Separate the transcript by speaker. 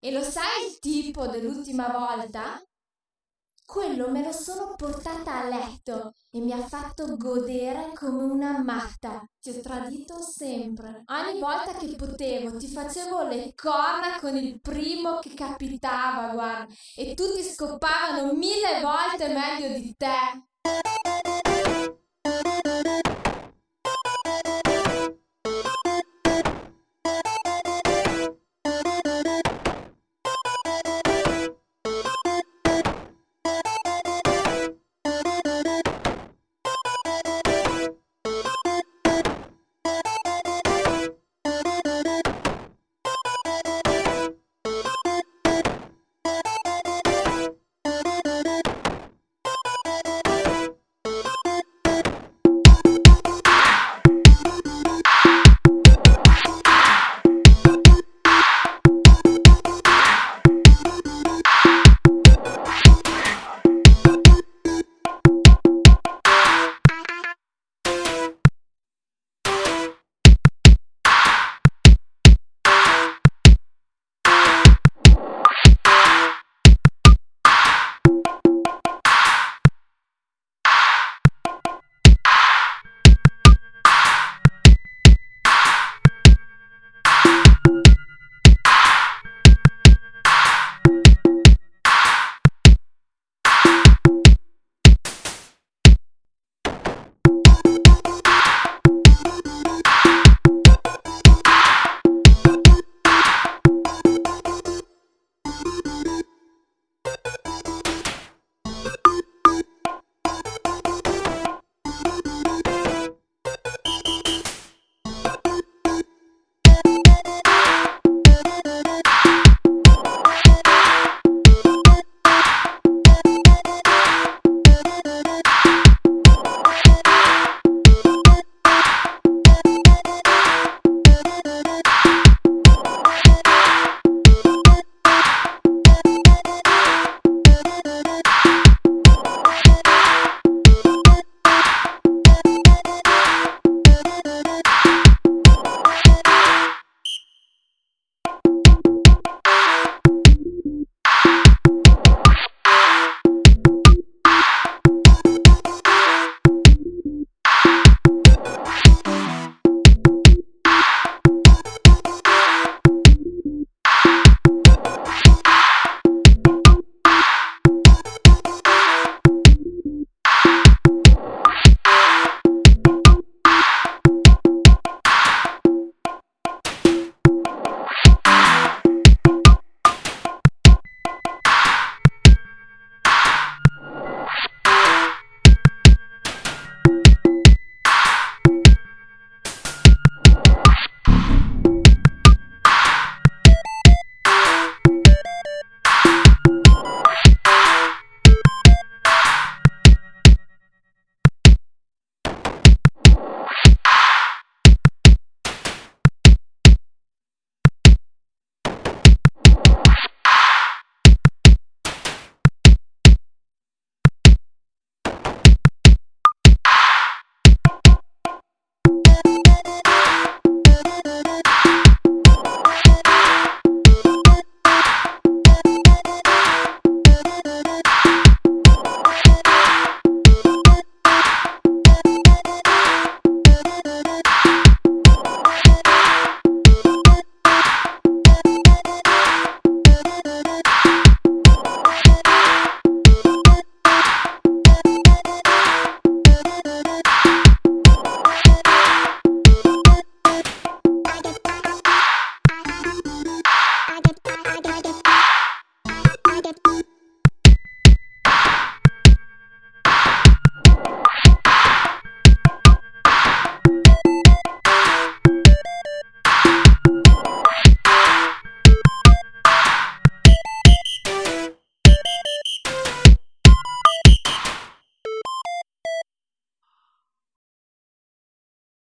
Speaker 1: E lo sai il tipo dell'ultima volta? Quello me lo sono portata a letto e mi ha fatto godere come una matta. Ti ho tradito sempre. Ogni volta che potevo ti facevo le corna con il primo che capitava, guarda. E tutti scoppavano mille volte meglio di te.